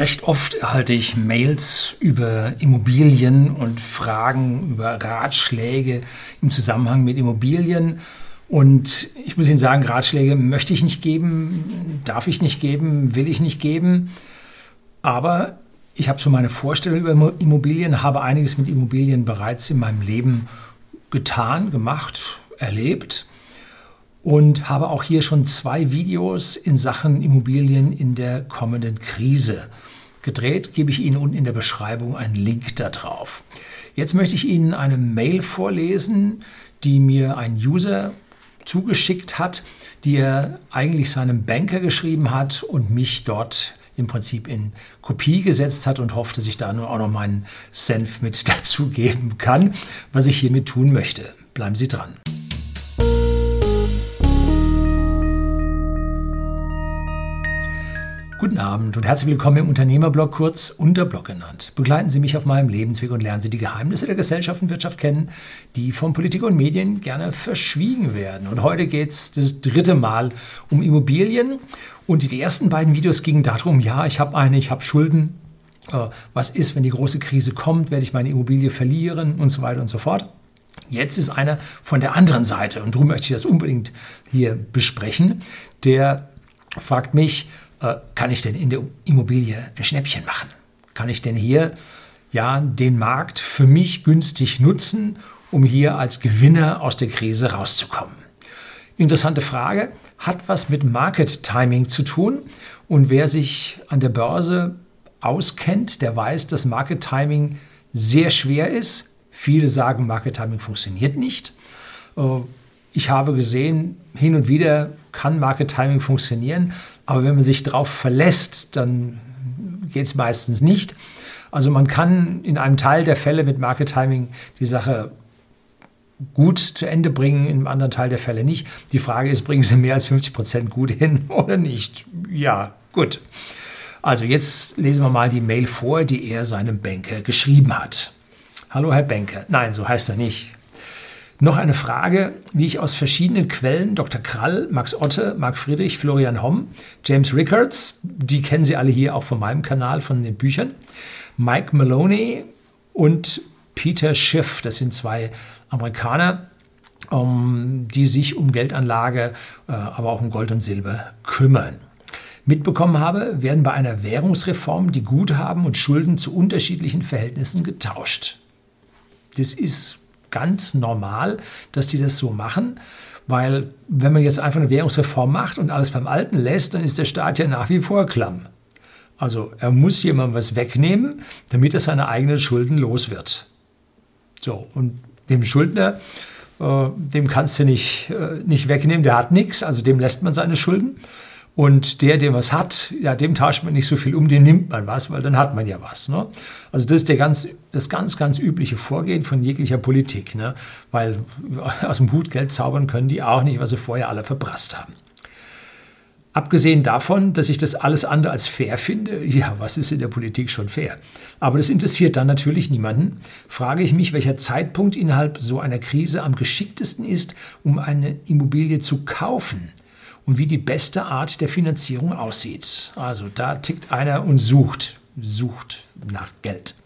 Recht oft erhalte ich Mails über Immobilien und Fragen über Ratschläge im Zusammenhang mit Immobilien. Und ich muss Ihnen sagen, Ratschläge möchte ich nicht geben, darf ich nicht geben, will ich nicht geben. Aber ich habe so meine Vorstellung über Immobilien, habe einiges mit Immobilien bereits in meinem Leben getan, gemacht, erlebt und habe auch hier schon zwei Videos in Sachen Immobilien in der kommenden Krise gedreht, gebe ich Ihnen unten in der Beschreibung einen Link darauf. Jetzt möchte ich Ihnen eine Mail vorlesen, die mir ein User zugeschickt hat, die er eigentlich seinem Banker geschrieben hat und mich dort im Prinzip in Kopie gesetzt hat und hofft, dass ich da nur auch noch meinen Senf mit dazugeben kann, was ich hiermit tun möchte. Bleiben Sie dran. Guten Abend und herzlich willkommen im Unternehmerblog, kurz Unterblog genannt. Begleiten Sie mich auf meinem Lebensweg und lernen Sie die Geheimnisse der Gesellschaft und Wirtschaft kennen, die von Politik und Medien gerne verschwiegen werden. Und heute geht es das dritte Mal um Immobilien. Und die ersten beiden Videos gingen darum, ja, ich habe eine, ich habe Schulden. Äh, was ist, wenn die große Krise kommt? Werde ich meine Immobilie verlieren und so weiter und so fort. Jetzt ist einer von der anderen Seite und darum möchte ich das unbedingt hier besprechen. Der fragt mich, kann ich denn in der Immobilie ein Schnäppchen machen? Kann ich denn hier ja den Markt für mich günstig nutzen, um hier als Gewinner aus der Krise rauszukommen? Interessante Frage, hat was mit Market Timing zu tun und wer sich an der Börse auskennt, der weiß, dass Market Timing sehr schwer ist. Viele sagen, Market Timing funktioniert nicht. Äh, ich habe gesehen, hin und wieder kann Market Timing funktionieren, aber wenn man sich darauf verlässt, dann geht es meistens nicht. Also man kann in einem Teil der Fälle mit Market Timing die Sache gut zu Ende bringen, im anderen Teil der Fälle nicht. Die Frage ist, bringen Sie mehr als 50 Prozent gut hin oder nicht? Ja, gut. Also jetzt lesen wir mal die Mail vor, die er seinem Banker geschrieben hat. Hallo Herr Banker. Nein, so heißt er nicht. Noch eine Frage, wie ich aus verschiedenen Quellen, Dr. Krall, Max Otte, Marc Friedrich, Florian Homm, James Rickards, die kennen Sie alle hier auch von meinem Kanal, von den Büchern, Mike Maloney und Peter Schiff, das sind zwei Amerikaner, um, die sich um Geldanlage, äh, aber auch um Gold und Silber kümmern. Mitbekommen habe, werden bei einer Währungsreform die Guthaben und Schulden zu unterschiedlichen Verhältnissen getauscht. Das ist ganz normal, dass die das so machen. Weil wenn man jetzt einfach eine Währungsreform macht und alles beim Alten lässt, dann ist der Staat ja nach wie vor klamm. Also er muss jemandem was wegnehmen, damit er seine eigenen Schulden los wird. So, und dem Schuldner, äh, dem kannst du nicht, äh, nicht wegnehmen, der hat nichts, also dem lässt man seine Schulden. Und der, der was hat, ja, dem tauscht man nicht so viel um, dem nimmt man was, weil dann hat man ja was. Ne? Also das ist der ganz, das ganz, ganz übliche Vorgehen von jeglicher Politik. Ne? Weil aus dem Hut Geld zaubern können die auch nicht, was sie vorher alle verprasst haben. Abgesehen davon, dass ich das alles andere als fair finde, ja, was ist in der Politik schon fair? Aber das interessiert dann natürlich niemanden. Frage ich mich, welcher Zeitpunkt innerhalb so einer Krise am geschicktesten ist, um eine Immobilie zu kaufen und wie die beste Art der Finanzierung aussieht. Also da tickt einer und sucht, sucht nach Geld.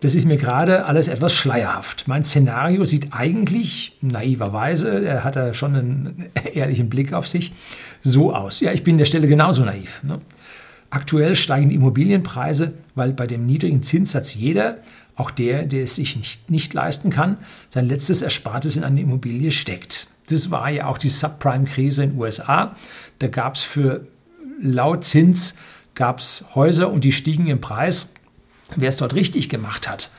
Das ist mir gerade alles etwas schleierhaft. Mein Szenario sieht eigentlich naiverweise, er hat da schon einen ehrlichen Blick auf sich, so aus. Ja, ich bin der Stelle genauso naiv. Ne? Aktuell steigen die Immobilienpreise, weil bei dem niedrigen Zinssatz jeder, auch der, der es sich nicht, nicht leisten kann, sein letztes Erspartes in eine Immobilie steckt. Das war ja auch die Subprime-Krise in den USA. Da gab es für laut Zins gab's Häuser und die stiegen im Preis. Wer es dort richtig gemacht hat,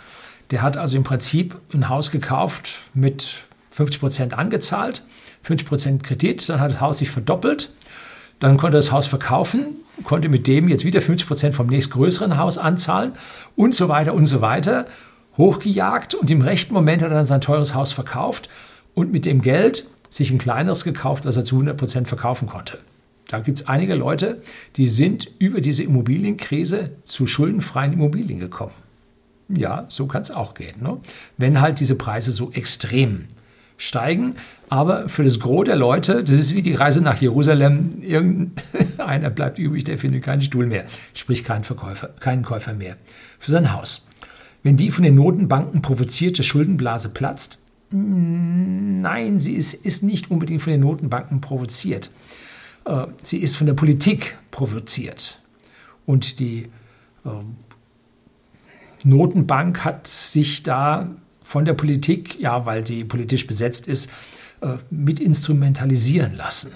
der hat also im Prinzip ein Haus gekauft mit 50 Prozent angezahlt, 50 Prozent Kredit, dann hat das Haus sich verdoppelt. Dann konnte er das Haus verkaufen, konnte mit dem jetzt wieder 50 Prozent vom nächstgrößeren Haus anzahlen und so weiter und so weiter. Hochgejagt und im rechten Moment hat er dann sein teures Haus verkauft und mit dem Geld sich ein kleineres gekauft, was er zu 100 Prozent verkaufen konnte. Da gibt es einige Leute, die sind über diese Immobilienkrise zu schuldenfreien Immobilien gekommen. Ja, so kann es auch gehen. Ne? Wenn halt diese Preise so extrem steigen. Aber für das Gros der Leute, das ist wie die Reise nach Jerusalem, irgendeiner bleibt übrig, der findet keinen Stuhl mehr, sprich keinen Verkäufer, keinen Käufer mehr für sein Haus. Wenn die von den Notenbanken provozierte Schuldenblase platzt, nein, sie ist, ist nicht unbedingt von den Notenbanken provoziert. Äh, sie ist von der Politik provoziert. Und die ähm, Notenbank hat sich da von der Politik, ja, weil sie politisch besetzt ist, äh, mit instrumentalisieren lassen.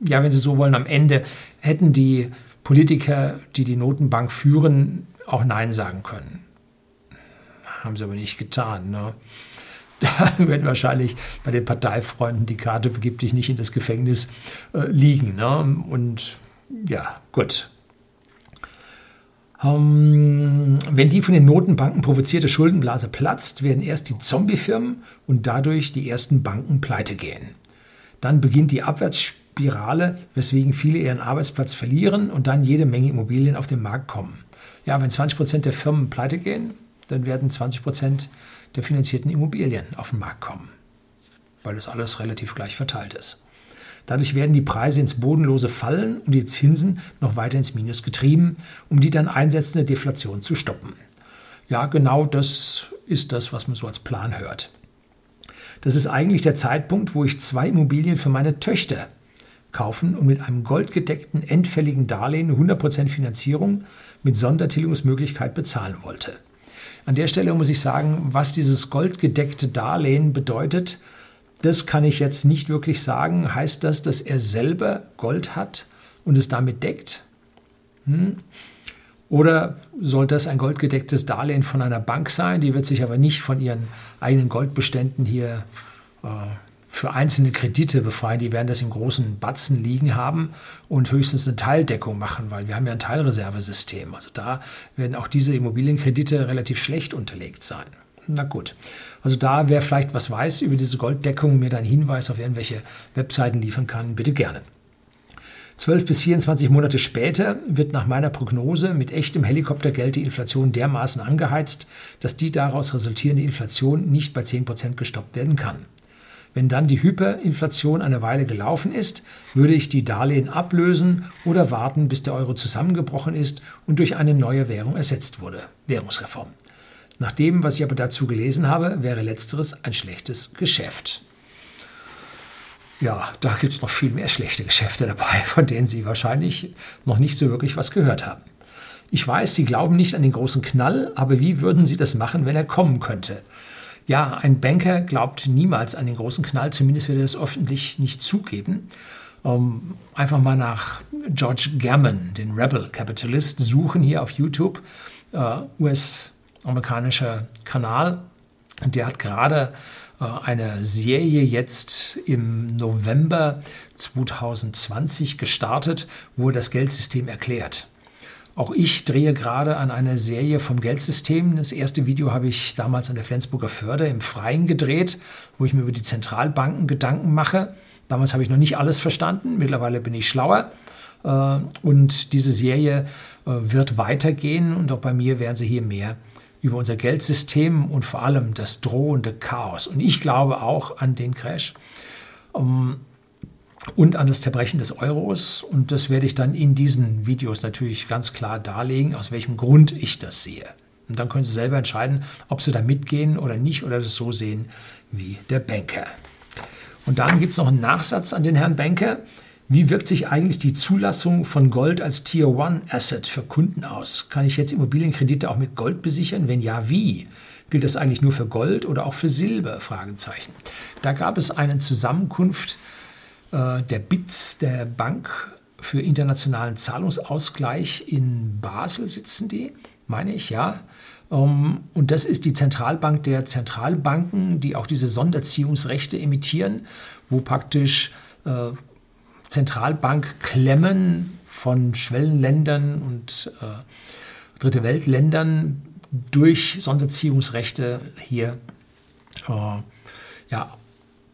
Ja, wenn Sie so wollen, am Ende hätten die Politiker, die die Notenbank führen, auch Nein sagen können. Haben sie aber nicht getan. Ne? Da wird wahrscheinlich bei den Parteifreunden die Karte begib dich nicht in das Gefängnis äh, liegen. Ne? Und ja, gut. Ähm, wenn die von den Notenbanken provozierte Schuldenblase platzt, werden erst die Zombiefirmen und dadurch die ersten Banken pleite gehen. Dann beginnt die Abwärtsspirale, weswegen viele ihren Arbeitsplatz verlieren und dann jede Menge Immobilien auf den Markt kommen. Ja, wenn 20 Prozent der Firmen pleite gehen, dann werden 20 Prozent der finanzierten Immobilien auf den Markt kommen, weil das alles relativ gleich verteilt ist. Dadurch werden die Preise ins Bodenlose fallen und die Zinsen noch weiter ins Minus getrieben, um die dann einsetzende Deflation zu stoppen. Ja, genau das ist das, was man so als Plan hört. Das ist eigentlich der Zeitpunkt, wo ich zwei Immobilien für meine Töchter kaufen und mit einem goldgedeckten, endfälligen Darlehen 100% Finanzierung mit Sondertilgungsmöglichkeit bezahlen wollte. An der Stelle muss ich sagen, was dieses goldgedeckte Darlehen bedeutet, das kann ich jetzt nicht wirklich sagen. Heißt das, dass er selber Gold hat und es damit deckt? Hm? Oder soll das ein goldgedecktes Darlehen von einer Bank sein? Die wird sich aber nicht von ihren eigenen Goldbeständen hier äh, für einzelne Kredite befreien. Die werden das in großen Batzen liegen haben und höchstens eine Teildeckung machen, weil wir haben ja ein Teilreservesystem. Also da werden auch diese Immobilienkredite relativ schlecht unterlegt sein. Na gut. Also da, wer vielleicht was weiß über diese Golddeckung, mir dann Hinweis auf irgendwelche Webseiten liefern kann, bitte gerne. 12 bis 24 Monate später wird nach meiner Prognose mit echtem Helikoptergeld die Inflation dermaßen angeheizt, dass die daraus resultierende Inflation nicht bei 10% gestoppt werden kann. Wenn dann die Hyperinflation eine Weile gelaufen ist, würde ich die Darlehen ablösen oder warten, bis der Euro zusammengebrochen ist und durch eine neue Währung ersetzt wurde. Währungsreform. Nach dem, was ich aber dazu gelesen habe, wäre letzteres ein schlechtes Geschäft. Ja, da gibt es noch viel mehr schlechte Geschäfte dabei, von denen Sie wahrscheinlich noch nicht so wirklich was gehört haben. Ich weiß, Sie glauben nicht an den großen Knall, aber wie würden Sie das machen, wenn er kommen könnte? Ja, ein Banker glaubt niemals an den großen Knall, zumindest wird er das öffentlich nicht zugeben. Um, einfach mal nach George Gammon, den Rebel Capitalist, suchen hier auf YouTube. Uh, US amerikanischer Kanal. Und der hat gerade äh, eine Serie jetzt im November 2020 gestartet, wo er das Geldsystem erklärt. Auch ich drehe gerade an einer Serie vom Geldsystem. Das erste Video habe ich damals an der Flensburger Förder im Freien gedreht, wo ich mir über die Zentralbanken Gedanken mache. Damals habe ich noch nicht alles verstanden, mittlerweile bin ich schlauer. Äh, und diese Serie äh, wird weitergehen und auch bei mir werden Sie hier mehr über unser Geldsystem und vor allem das drohende Chaos. Und ich glaube auch an den Crash um, und an das Zerbrechen des Euros. Und das werde ich dann in diesen Videos natürlich ganz klar darlegen, aus welchem Grund ich das sehe. Und dann können Sie selber entscheiden, ob Sie da mitgehen oder nicht oder das so sehen wie der Banker. Und dann gibt es noch einen Nachsatz an den Herrn Banker. Wie wirkt sich eigentlich die Zulassung von Gold als Tier One Asset für Kunden aus? Kann ich jetzt Immobilienkredite auch mit Gold besichern? Wenn ja, wie? Gilt das eigentlich nur für Gold oder auch für Silber? Da gab es eine Zusammenkunft äh, der BITS, der Bank für internationalen Zahlungsausgleich in Basel sitzen die, meine ich, ja. Ähm, und das ist die Zentralbank der Zentralbanken, die auch diese Sonderziehungsrechte emittieren, wo praktisch äh, Zentralbankklemmen von Schwellenländern und äh, Dritte Weltländern durch Sonderziehungsrechte hier äh, ja,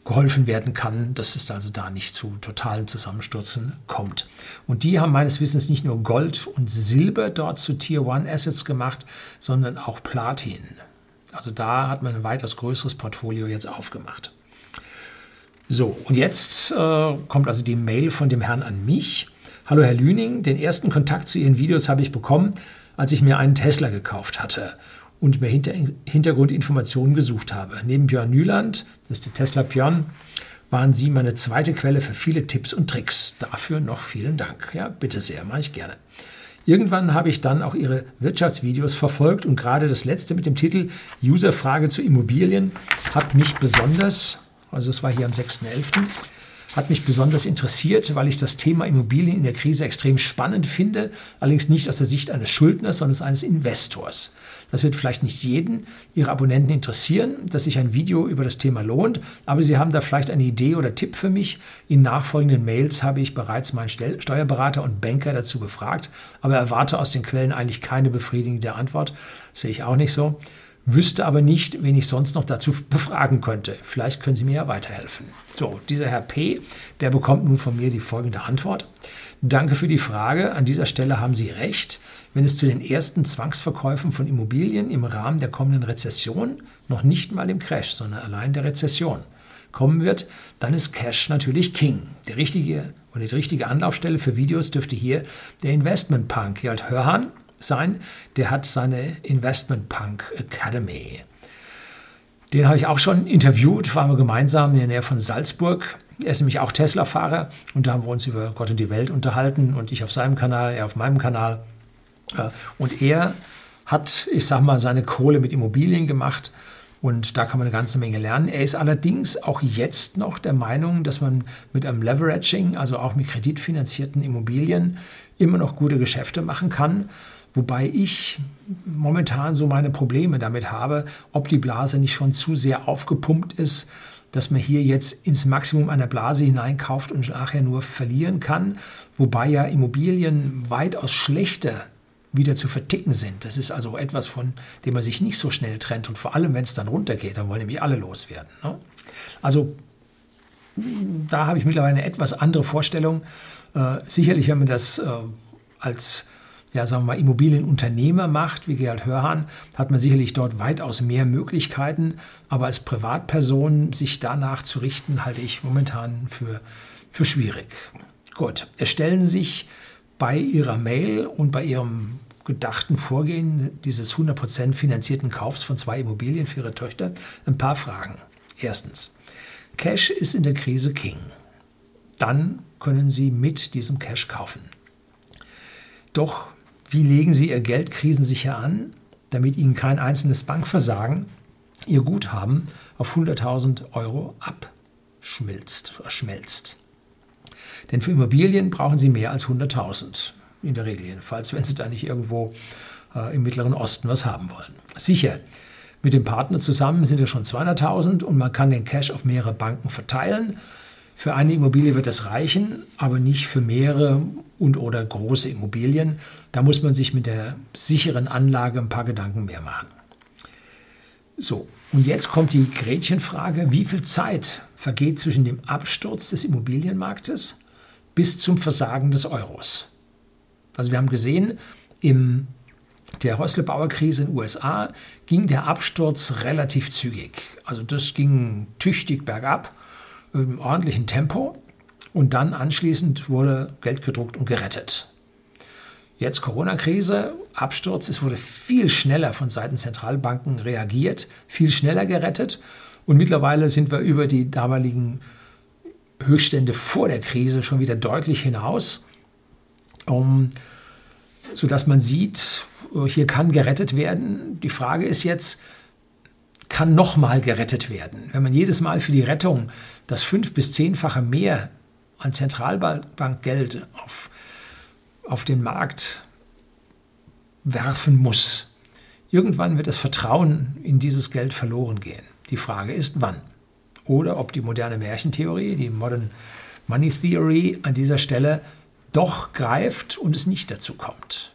geholfen werden kann, dass es also da nicht zu totalen Zusammenstürzen kommt. Und die haben meines Wissens nicht nur Gold und Silber dort zu Tier One Assets gemacht, sondern auch Platin. Also da hat man ein weitaus größeres Portfolio jetzt aufgemacht. So, und jetzt äh, kommt also die Mail von dem Herrn an mich. Hallo Herr Lüning, den ersten Kontakt zu Ihren Videos habe ich bekommen, als ich mir einen Tesla gekauft hatte und Hinter Hintergrundinformationen gesucht habe. Neben Björn Nyland, das ist der Tesla Björn, waren Sie meine zweite Quelle für viele Tipps und Tricks. Dafür noch vielen Dank. Ja, bitte sehr, mache ich gerne. Irgendwann habe ich dann auch Ihre Wirtschaftsvideos verfolgt und gerade das letzte mit dem Titel Userfrage zu Immobilien hat mich besonders, also es war hier am 6.11., hat mich besonders interessiert, weil ich das Thema Immobilien in der Krise extrem spannend finde, allerdings nicht aus der Sicht eines Schuldners, sondern eines Investors. Das wird vielleicht nicht jeden Ihrer Abonnenten interessieren, dass sich ein Video über das Thema lohnt, aber Sie haben da vielleicht eine Idee oder Tipp für mich. In nachfolgenden Mails habe ich bereits meinen Steuerberater und Banker dazu befragt, aber erwarte aus den Quellen eigentlich keine befriedigende Antwort. Das sehe ich auch nicht so wüsste aber nicht, wen ich sonst noch dazu befragen könnte. Vielleicht können Sie mir ja weiterhelfen. So, dieser Herr P., der bekommt nun von mir die folgende Antwort. Danke für die Frage. An dieser Stelle haben Sie recht. Wenn es zu den ersten Zwangsverkäufen von Immobilien im Rahmen der kommenden Rezession, noch nicht mal dem Crash, sondern allein der Rezession, kommen wird, dann ist Cash natürlich King. Der richtige oder die richtige Anlaufstelle für Videos dürfte hier der Investment Punk Gerald Hörhan sein. Der hat seine Investment Punk Academy. Den habe ich auch schon interviewt, waren wir gemeinsam in der Nähe von Salzburg. Er ist nämlich auch Tesla-Fahrer und da haben wir uns über Gott und die Welt unterhalten und ich auf seinem Kanal, er auf meinem Kanal. Und er hat, ich sag mal, seine Kohle mit Immobilien gemacht und da kann man eine ganze Menge lernen. Er ist allerdings auch jetzt noch der Meinung, dass man mit einem Leveraging, also auch mit kreditfinanzierten Immobilien, immer noch gute Geschäfte machen kann. Wobei ich momentan so meine Probleme damit habe, ob die Blase nicht schon zu sehr aufgepumpt ist, dass man hier jetzt ins Maximum einer Blase hineinkauft und nachher nur verlieren kann. Wobei ja Immobilien weitaus schlechter wieder zu verticken sind. Das ist also etwas, von dem man sich nicht so schnell trennt. Und vor allem, wenn es dann runtergeht, dann wollen nämlich alle loswerden. Ne? Also da habe ich mittlerweile eine etwas andere Vorstellung. Äh, sicherlich, wenn man das äh, als ja, sagen wir mal, Immobilienunternehmer macht, wie Gerald Hörhan, hat man sicherlich dort weitaus mehr Möglichkeiten. Aber als Privatperson sich danach zu richten, halte ich momentan für, für schwierig. Gut, erstellen sich bei Ihrer Mail und bei Ihrem gedachten Vorgehen dieses 100% finanzierten Kaufs von zwei Immobilien für Ihre Töchter ein paar Fragen. Erstens, Cash ist in der Krise King. Dann können Sie mit diesem Cash kaufen. Doch wie legen Sie Ihr Geld krisensicher an, damit Ihnen kein einzelnes Bankversagen Ihr Guthaben auf 100.000 Euro abschmilzt, schmelzt? Denn für Immobilien brauchen Sie mehr als 100.000, in der Regel jedenfalls, wenn Sie da nicht irgendwo äh, im Mittleren Osten was haben wollen. Sicher, mit dem Partner zusammen sind es schon 200.000 und man kann den Cash auf mehrere Banken verteilen. Für eine Immobilie wird das reichen, aber nicht für mehrere und oder große Immobilien. Da muss man sich mit der sicheren Anlage ein paar Gedanken mehr machen. So, und jetzt kommt die Gretchenfrage, wie viel Zeit vergeht zwischen dem Absturz des Immobilienmarktes bis zum Versagen des Euros? Also wir haben gesehen, in der Häuslebauerkrise in den USA ging der Absturz relativ zügig. Also das ging tüchtig bergab, im ordentlichen Tempo und dann anschließend wurde Geld gedruckt und gerettet. Jetzt Corona-Krise, Absturz, es wurde viel schneller von Seiten Zentralbanken reagiert, viel schneller gerettet und mittlerweile sind wir über die damaligen Höchststände vor der Krise schon wieder deutlich hinaus, um, sodass man sieht, hier kann gerettet werden. Die Frage ist jetzt, kann nochmal gerettet werden? Wenn man jedes Mal für die Rettung das fünf- bis zehnfache mehr an Zentralbankgeld auf auf den Markt werfen muss. Irgendwann wird das Vertrauen in dieses Geld verloren gehen. Die Frage ist, wann? Oder ob die moderne Märchentheorie, die Modern Money Theory an dieser Stelle doch greift und es nicht dazu kommt.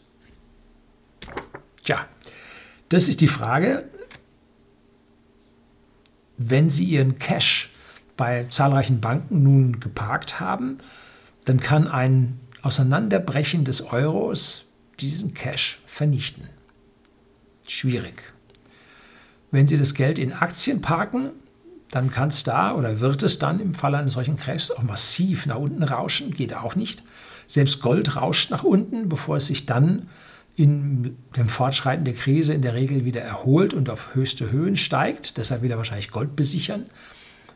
Tja, das ist die Frage. Wenn Sie Ihren Cash bei zahlreichen Banken nun geparkt haben, dann kann ein Auseinanderbrechen des Euros diesen Cash vernichten. Schwierig. Wenn Sie das Geld in Aktien parken, dann kann es da oder wird es dann im Fall eines solchen Crashs auch massiv nach unten rauschen, geht auch nicht. Selbst Gold rauscht nach unten, bevor es sich dann in dem Fortschreiten der Krise in der Regel wieder erholt und auf höchste Höhen steigt. Deshalb will er wahrscheinlich Gold besichern.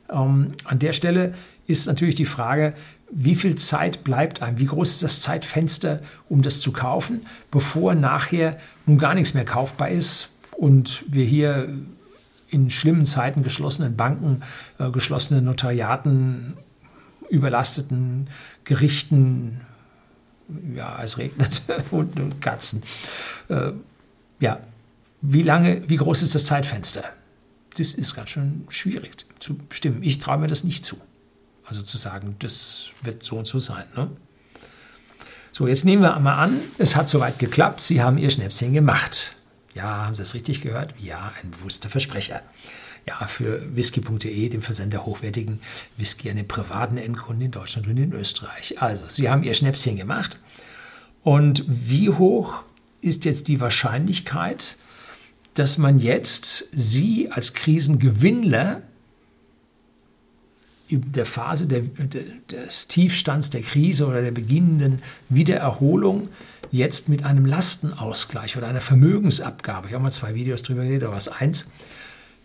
Ähm, an der Stelle ist natürlich die Frage, wie viel Zeit bleibt einem, wie groß ist das Zeitfenster, um das zu kaufen, bevor nachher nun gar nichts mehr kaufbar ist und wir hier in schlimmen Zeiten geschlossenen Banken, äh, geschlossenen Notariaten, überlasteten Gerichten, ja, es regnet Hunde und Katzen. Äh, ja, wie lange, wie groß ist das Zeitfenster? Das ist ganz schön schwierig zu bestimmen. Ich traue mir das nicht zu. Also zu sagen, das wird so und so sein. Ne? So, jetzt nehmen wir einmal an, es hat soweit geklappt, Sie haben Ihr Schnäpschen gemacht. Ja, haben Sie das richtig gehört? Ja, ein bewusster Versprecher. Ja, für whisky.de, dem Versender hochwertigen Whisky an privaten Endkunden in Deutschland und in Österreich. Also, Sie haben Ihr Schnäpschen gemacht. Und wie hoch ist jetzt die Wahrscheinlichkeit, dass man jetzt Sie als Krisengewinnler in der Phase der, des Tiefstands der Krise oder der beginnenden Wiedererholung jetzt mit einem Lastenausgleich oder einer Vermögensabgabe, ich habe mal zwei Videos drüber geredet, oder was eins,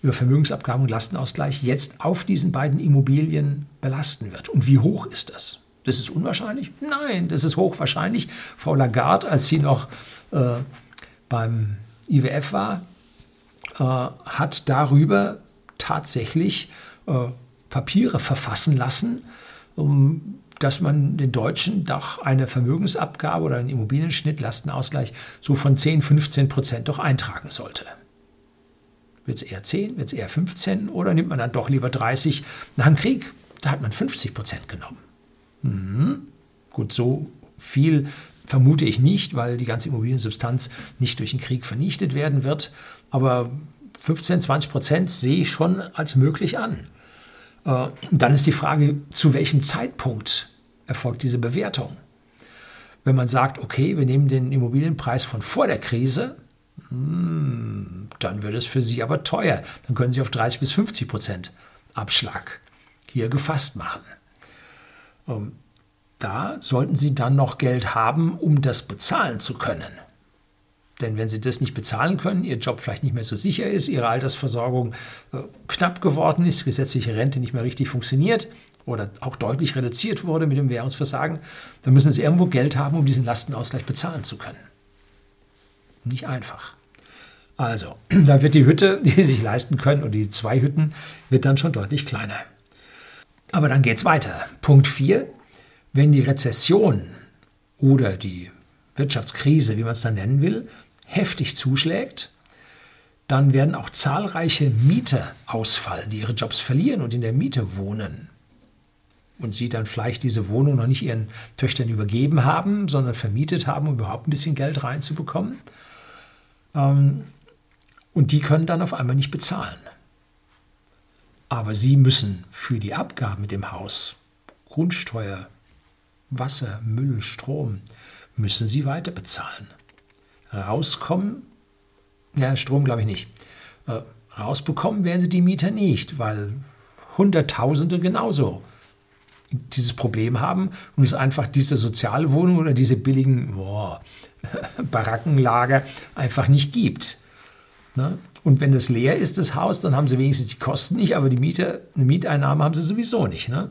über Vermögensabgabe und Lastenausgleich jetzt auf diesen beiden Immobilien belasten wird. Und wie hoch ist das? Das ist unwahrscheinlich? Nein, das ist hochwahrscheinlich. Frau Lagarde, als sie noch äh, beim IWF war, äh, hat darüber tatsächlich äh, Papiere verfassen lassen, um, dass man den Deutschen doch eine Vermögensabgabe oder einen Immobilienschnitt, Lastenausgleich so von 10, 15 Prozent doch eintragen sollte. Wird es eher 10, wird es eher 15 oder nimmt man dann doch lieber 30? Nach dem Krieg, da hat man 50 Prozent genommen. Mhm. Gut, so viel vermute ich nicht, weil die ganze Immobiliensubstanz nicht durch den Krieg vernichtet werden wird. Aber 15, 20 Prozent sehe ich schon als möglich an. Äh, dann ist die Frage, zu welchem Zeitpunkt erfolgt diese Bewertung? Wenn man sagt, okay, wir nehmen den Immobilienpreis von vor der Krise, hm, dann wird es für Sie aber teuer. Dann können Sie auf 30 bis 50 Prozent Abschlag hier gefasst machen. Ähm, da sollten Sie dann noch Geld haben, um das bezahlen zu können. Denn wenn sie das nicht bezahlen können, ihr Job vielleicht nicht mehr so sicher ist, ihre Altersversorgung äh, knapp geworden ist, gesetzliche Rente nicht mehr richtig funktioniert oder auch deutlich reduziert wurde mit dem Währungsversagen, dann müssen sie irgendwo Geld haben, um diesen Lastenausgleich bezahlen zu können. Nicht einfach. Also, da wird die Hütte, die sie sich leisten können, oder die zwei Hütten, wird dann schon deutlich kleiner. Aber dann geht es weiter. Punkt 4. Wenn die Rezession oder die Wirtschaftskrise, wie man es dann nennen will, heftig zuschlägt, dann werden auch zahlreiche Mieter ausfallen, die ihre Jobs verlieren und in der Miete wohnen. Und sie dann vielleicht diese Wohnung noch nicht ihren Töchtern übergeben haben, sondern vermietet haben, um überhaupt ein bisschen Geld reinzubekommen. Ähm, und die können dann auf einmal nicht bezahlen. Aber sie müssen für die Abgaben mit dem Haus, Grundsteuer, Wasser, Müll, Strom, müssen sie weiter bezahlen. Rauskommen, ja, Strom glaube ich nicht. Äh, rausbekommen werden sie die Mieter nicht, weil Hunderttausende genauso dieses Problem haben und es einfach diese Sozialwohnung oder diese billigen boah, Barackenlager einfach nicht gibt. Ne? Und wenn es leer ist, das Haus, dann haben sie wenigstens die Kosten nicht, aber die Mieter, eine Mieteinnahme haben sie sowieso nicht. Ne?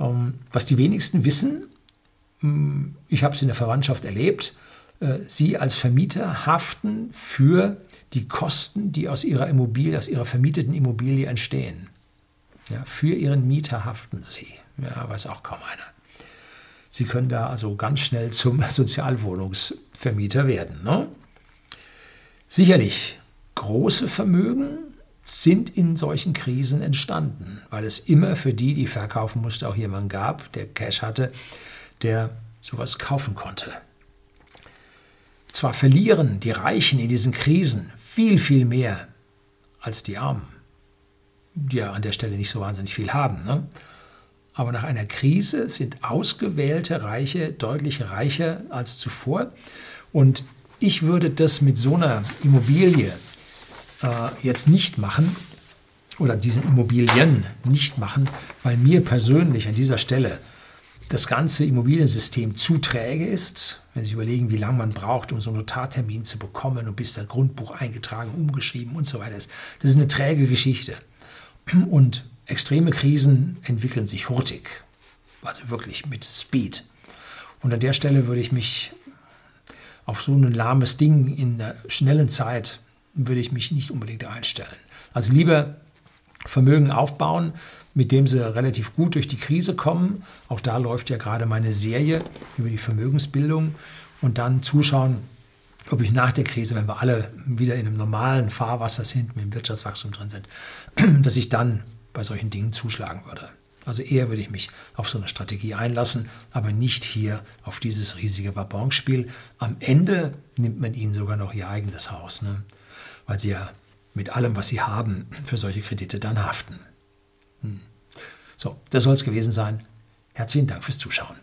Ähm, was die wenigsten wissen, ich habe es in der Verwandtschaft erlebt, äh, Sie als Vermieter haften für die Kosten, die aus Ihrer Immobilie, aus Ihrer vermieteten Immobilie entstehen. Ja, für Ihren Mieter haften Sie. Ja, weiß auch kaum einer. Sie können da also ganz schnell zum Sozialwohnungsvermieter werden. Ne? Sicherlich, große Vermögen sind in solchen Krisen entstanden, weil es immer für die, die verkaufen musste, auch jemanden gab, der Cash hatte, der sowas kaufen konnte. Zwar verlieren die Reichen in diesen Krisen viel, viel mehr als die Armen, die ja an der Stelle nicht so wahnsinnig viel haben. Ne? Aber nach einer Krise sind ausgewählte Reiche deutlich reicher als zuvor. Und ich würde das mit so einer Immobilie äh, jetzt nicht machen, oder diesen Immobilien nicht machen, weil mir persönlich an dieser Stelle das ganze Immobiliensystem zu träge ist, wenn Sie überlegen, wie lange man braucht, um so einen Notartermin zu bekommen und bis das Grundbuch eingetragen, umgeschrieben und so weiter ist. Das ist eine träge Geschichte. Und extreme Krisen entwickeln sich hurtig, also wirklich mit Speed. Und an der Stelle würde ich mich auf so ein lahmes Ding in der schnellen Zeit würde ich mich nicht unbedingt einstellen. Also lieber Vermögen aufbauen, mit dem sie relativ gut durch die Krise kommen. Auch da läuft ja gerade meine Serie über die Vermögensbildung und dann zuschauen, ob ich nach der Krise, wenn wir alle wieder in einem normalen Fahrwasser sind, mit dem Wirtschaftswachstum drin sind, dass ich dann bei solchen Dingen zuschlagen würde. Also eher würde ich mich auf so eine Strategie einlassen, aber nicht hier auf dieses riesige Wabonspiel. Am Ende nimmt man ihnen sogar noch ihr eigenes Haus, ne? weil sie ja mit allem, was sie haben, für solche Kredite dann haften. Hm. So, das soll es gewesen sein. Herzlichen Dank fürs Zuschauen.